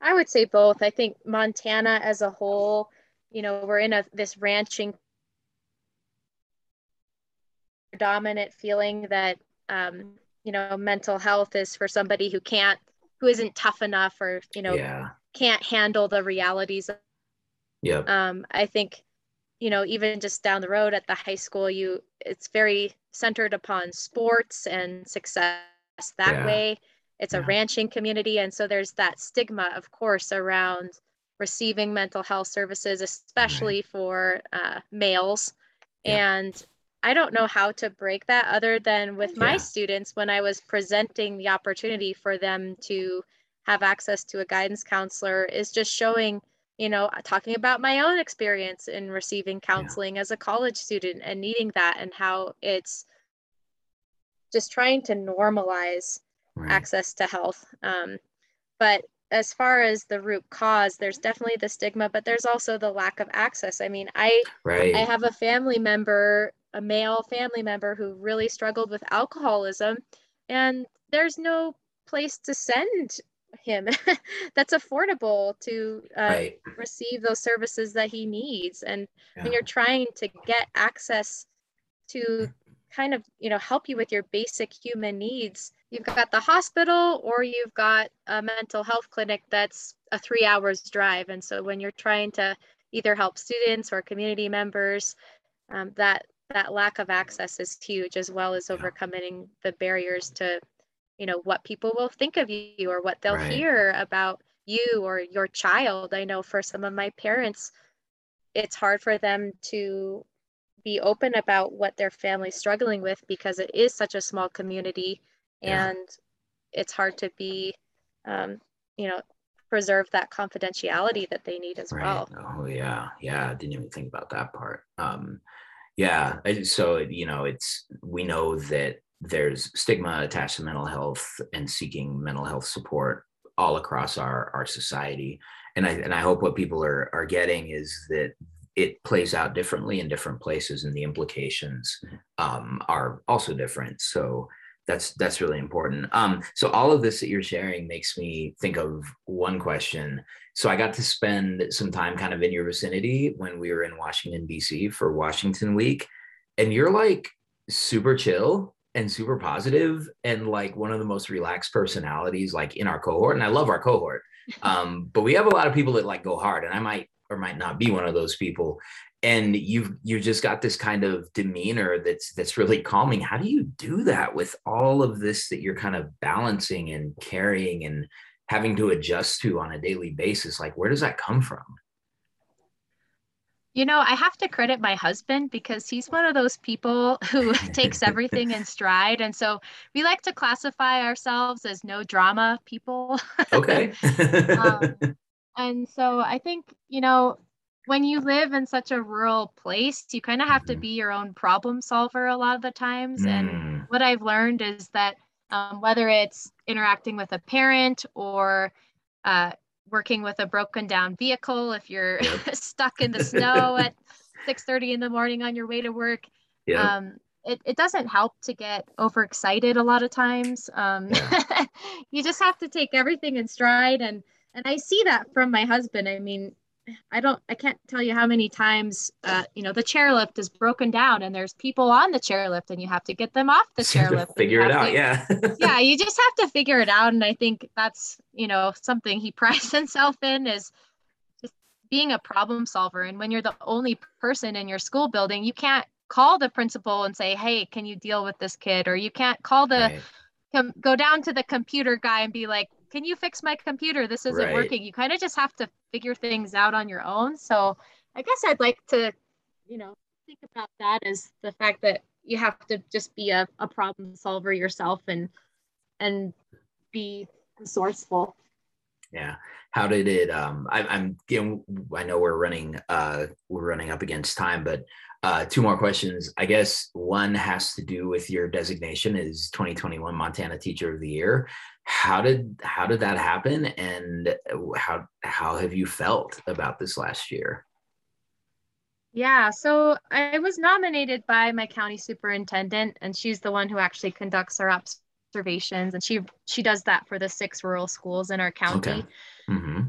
Speaker 2: I would say both. I think montana as a whole you know we're in a this ranching dominant feeling that um, you know mental health is for somebody who can't who isn't tough enough or you know yeah. can't handle the realities
Speaker 1: yeah
Speaker 2: um, i think you know even just down the road at the high school you it's very centered upon sports and success that yeah. way it's yeah. a ranching community and so there's that stigma of course around receiving mental health services especially right. for uh, males and I don't know how to break that other than with my yeah. students when I was presenting the opportunity for them to have access to a guidance counselor is just showing, you know, talking about my own experience in receiving counseling yeah. as a college student and needing that and how it's just trying to normalize right. access to health. Um, but as far as the root cause, there's definitely the stigma, but there's also the lack of access. I mean, I
Speaker 1: right.
Speaker 2: I have a family member, a male family member who really struggled with alcoholism, and there's no place to send him that's affordable to uh, right. receive those services that he needs. And yeah. when you're trying to get access to kind of you know help you with your basic human needs you've got the hospital or you've got a mental health clinic that's a three hours drive and so when you're trying to either help students or community members um, that that lack of access is huge as well as overcoming the barriers to you know what people will think of you or what they'll right. hear about you or your child i know for some of my parents it's hard for them to be open about what their family's struggling with because it is such a small community yeah. and it's hard to be um, you know preserve that confidentiality that they need as right. well
Speaker 1: oh yeah yeah i didn't even think about that part um yeah so you know it's we know that there's stigma attached to mental health and seeking mental health support all across our our society. And i and i hope what people are are getting is that it plays out differently in different places and the implications um, are also different. So that's that's really important. Um, so all of this that you're sharing makes me think of one question so i got to spend some time kind of in your vicinity when we were in washington d.c for washington week. And you're like super chill and super positive and like one of the most relaxed personalities like in our cohort. And i love our cohort. Um, but we have a lot of people that like go hard and i might or might not be one of those people. And you've you just got this kind of demeanor that's that's really calming. How do you do that with all of this that you're kind of balancing and carrying and having to adjust to on a daily basis like where does that come from
Speaker 2: you know, I have to credit my husband because he's one of those people who takes everything in stride. And so we like to classify ourselves as no drama people.
Speaker 1: Okay. um,
Speaker 2: and so I think, you know, when you live in such a rural place, you kind of have to mm-hmm. be your own problem solver a lot of the times. Mm. And what I've learned is that um, whether it's interacting with a parent or uh, working with a broken down vehicle, if you're stuck in the snow at 6:30 in the morning on your way to work, yep. um, it, it doesn't help to get overexcited a lot of times. Um, yeah. you just have to take everything in stride and and I see that from my husband. I mean, I don't, I can't tell you how many times, uh, you know, the chairlift is broken down and there's people on the chairlift and you have to get them off the chairlift.
Speaker 1: figure it out. To, yeah.
Speaker 2: yeah. You just have to figure it out. And I think that's, you know, something he prides himself in is just being a problem solver. And when you're the only person in your school building, you can't call the principal and say, Hey, can you deal with this kid? Or you can't call the, right. com- go down to the computer guy and be like, can you fix my computer? This isn't right. working. You kind of just have to figure things out on your own. So I guess I'd like to, you know, think about that as the fact that you have to just be a, a problem solver yourself and and be resourceful.
Speaker 1: Yeah. How did it um I, I'm you know, I know we're running uh we're running up against time, but uh, two more questions. I guess one has to do with your designation as 2021 Montana Teacher of the Year. How did how did that happen, and how how have you felt about this last year?
Speaker 2: Yeah, so I was nominated by my county superintendent, and she's the one who actually conducts our observations, and she she does that for the six rural schools in our county. Okay. Mm-hmm.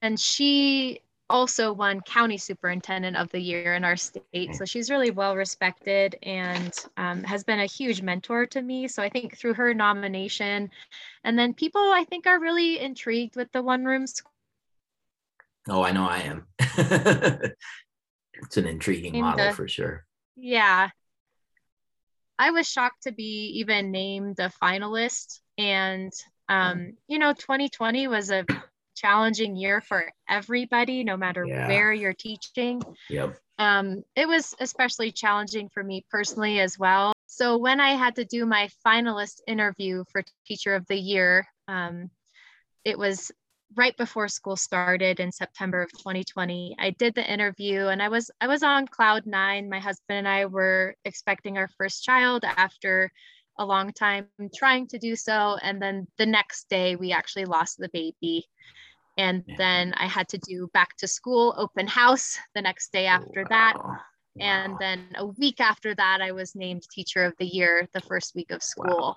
Speaker 2: And she also won county superintendent of the year in our state so she's really well respected and um, has been a huge mentor to me so i think through her nomination and then people i think are really intrigued with the one room school
Speaker 1: oh i know i am it's an intriguing model for sure
Speaker 2: yeah i was shocked to be even named a finalist and um, you know 2020 was a challenging year for everybody, no matter yeah. where you're teaching.
Speaker 1: Yep.
Speaker 2: Um, it was especially challenging for me personally as well. So when I had to do my finalist interview for Teacher of the Year, um, it was right before school started in September of 2020. I did the interview and I was I was on cloud nine. My husband and I were expecting our first child after a long time trying to do so. And then the next day, we actually lost the baby. And yeah. then I had to do back to school open house the next day after wow. that. Wow. And then a week after that, I was named teacher of the year the first week of school. Wow.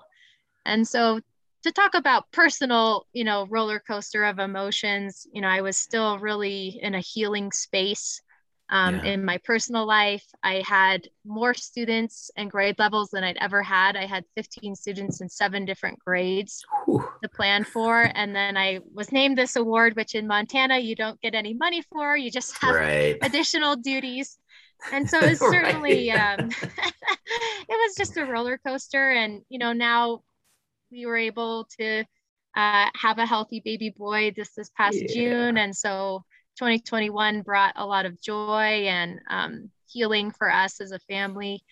Speaker 2: And so to talk about personal, you know, roller coaster of emotions, you know, I was still really in a healing space um, yeah. in my personal life. I had more students and grade levels than I'd ever had. I had 15 students in seven different grades Whew. to plan for. And then I was named this award, which in Montana, you don't get any money for, you just have right. additional duties. And so it was certainly, um, it was just a roller coaster. And, you know, now we were able to uh, have a healthy baby boy this this past yeah. June, and so 2021 brought a lot of joy and um, healing for us as a family.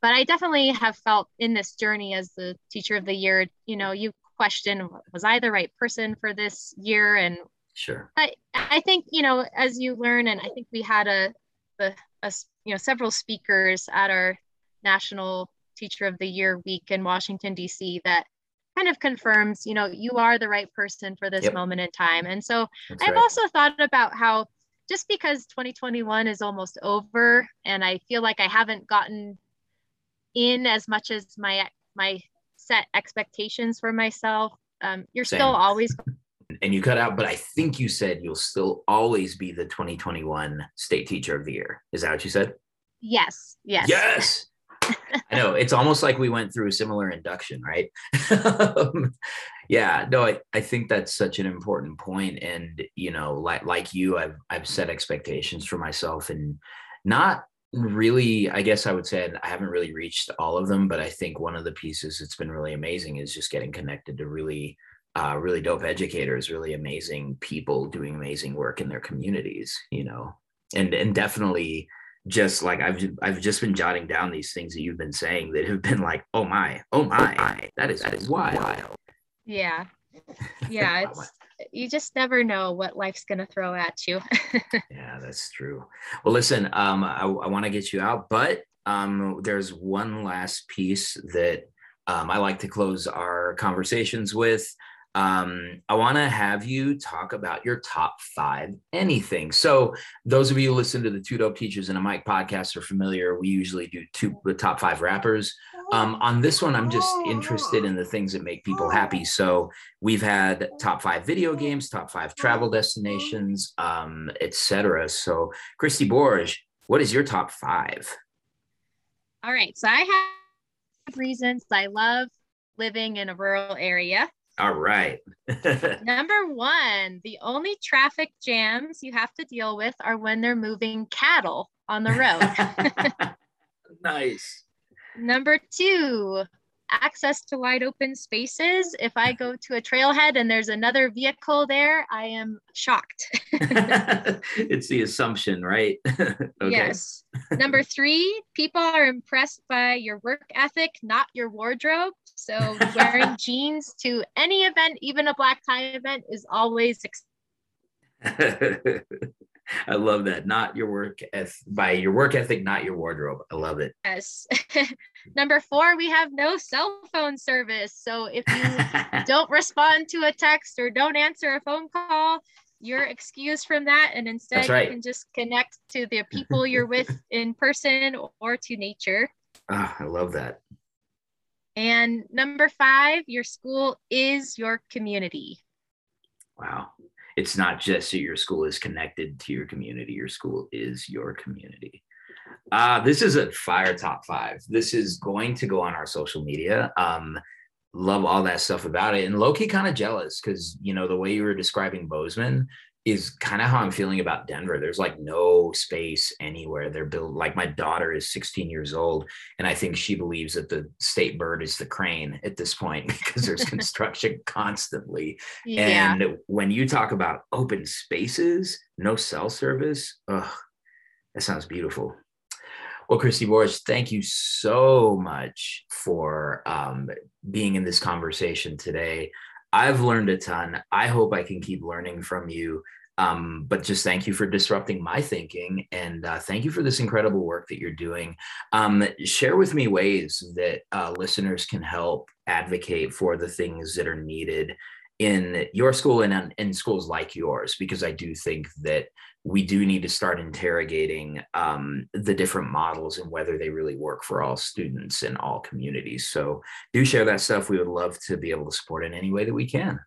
Speaker 2: But I definitely have felt in this journey as the teacher of the year, you know, you question was I the right person for this year? And
Speaker 1: sure,
Speaker 2: I I think you know as you learn, and I think we had a a, a you know several speakers at our national teacher of the year week in Washington D.C. that kind of confirms, you know, you are the right person for this yep. moment in time. And so That's I've right. also thought about how just because 2021 is almost over and I feel like I haven't gotten in as much as my my set expectations for myself, um, you're Same. still always
Speaker 1: and you cut out, but I think you said you'll still always be the 2021 state teacher of the year. Is that what you said?
Speaker 2: Yes. Yes.
Speaker 1: Yes. I know it's almost like we went through a similar induction, right? um, yeah, no, I, I think that's such an important point. And, you know, like, like you, I've, I've set expectations for myself and not really, I guess I would say I haven't really reached all of them, but I think one of the pieces that's been really amazing is just getting connected to really, uh, really dope educators, really amazing people doing amazing work in their communities, you know, and, and definitely, just like I've I've just been jotting down these things that you've been saying that have been like, oh my, oh my, that is that is wild.
Speaker 2: Yeah, yeah, it's you just never know what life's gonna throw at you.
Speaker 1: yeah, that's true. Well, listen, um, I, I want to get you out, but um, there's one last piece that um, I like to close our conversations with um, I want to have you talk about your top five anything. So, those of you who listen to the Two Dope Teachers and a Mic podcast are familiar. We usually do two the top five rappers. Um, on this one, I'm just interested in the things that make people happy. So, we've had top five video games, top five travel destinations, um, etc. So, Kristi Borge, what is your top five?
Speaker 2: All right. So, I have reasons I love living in a rural area.
Speaker 1: All right.
Speaker 2: Number one, the only traffic jams you have to deal with are when they're moving cattle on the road.
Speaker 1: nice.
Speaker 2: Number two, access to wide open spaces. If I go to a trailhead and there's another vehicle there, I am shocked.
Speaker 1: it's the assumption, right?
Speaker 2: okay. Yes. Number three, people are impressed by your work ethic, not your wardrobe. So wearing jeans to any event, even a black tie event, is always.
Speaker 1: I love that. Not your work eth- by your work ethic, not your wardrobe. I love it.
Speaker 2: Yes. Number four, we have no cell phone service. So if you don't respond to a text or don't answer a phone call, you're excused from that. And instead, right. you can just connect to the people you're with in person or to nature.
Speaker 1: Oh, I love that.
Speaker 2: And number five, your school is your community.
Speaker 1: Wow it's not just that your school is connected to your community your school is your community. Uh, this is a fire top five. This is going to go on our social media. Um, love all that stuff about it. And loki kind of jealous because you know the way you were describing bozeman is kind of how I'm feeling about Denver. There's like no space anywhere. They're built like my daughter is 16 years old, and I think she believes that the state bird is the crane at this point because there's construction constantly. Yeah. And when you talk about open spaces, no cell service, ugh, that sounds beautiful. Well, Kristi Borge, thank you so much for um, being in this conversation today. I've learned a ton. I hope I can keep learning from you. Um, but just thank you for disrupting my thinking and uh, thank you for this incredible work that you're doing. Um, share with me ways that uh, listeners can help advocate for the things that are needed in your school and in schools like yours, because I do think that we do need to start interrogating um, the different models and whether they really work for all students and all communities. So do share that stuff. We would love to be able to support in any way that we can.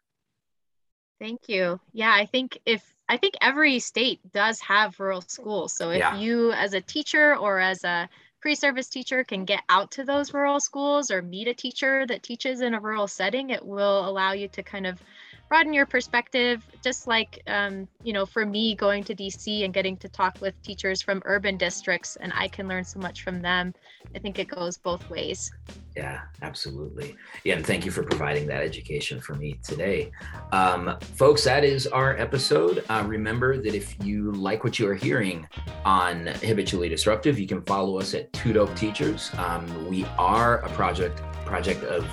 Speaker 2: Thank you. Yeah, I think if I think every state does have rural schools. So if yeah. you as a teacher or as a pre-service teacher can get out to those rural schools or meet a teacher that teaches in a rural setting, it will allow you to kind of broaden your perspective just like um, you know for me going to dc and getting to talk with teachers from urban districts and i can learn so much from them i think it goes both ways.
Speaker 1: Yeah absolutely. Yeah and thank you for providing that education for me today. Um, folks that is our episode. Uh, remember that if you like what you are hearing on habitually disruptive you can follow us at two dope teachers. Um, we are a project project of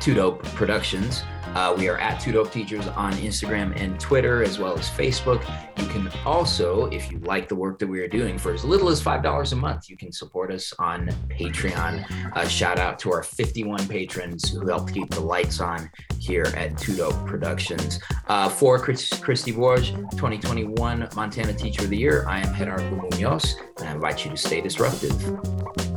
Speaker 1: two dope productions uh, we are at Two Dope Teachers on Instagram and Twitter, as well as Facebook. You can also, if you like the work that we are doing, for as little as $5 a month, you can support us on Patreon. Uh, shout out to our 51 patrons who help keep the lights on here at Two Dope Productions. Uh, for Chris, Kristi Borge, 2021 Montana Teacher of the Year, I am Gerardo Munoz, and I invite you to stay disruptive.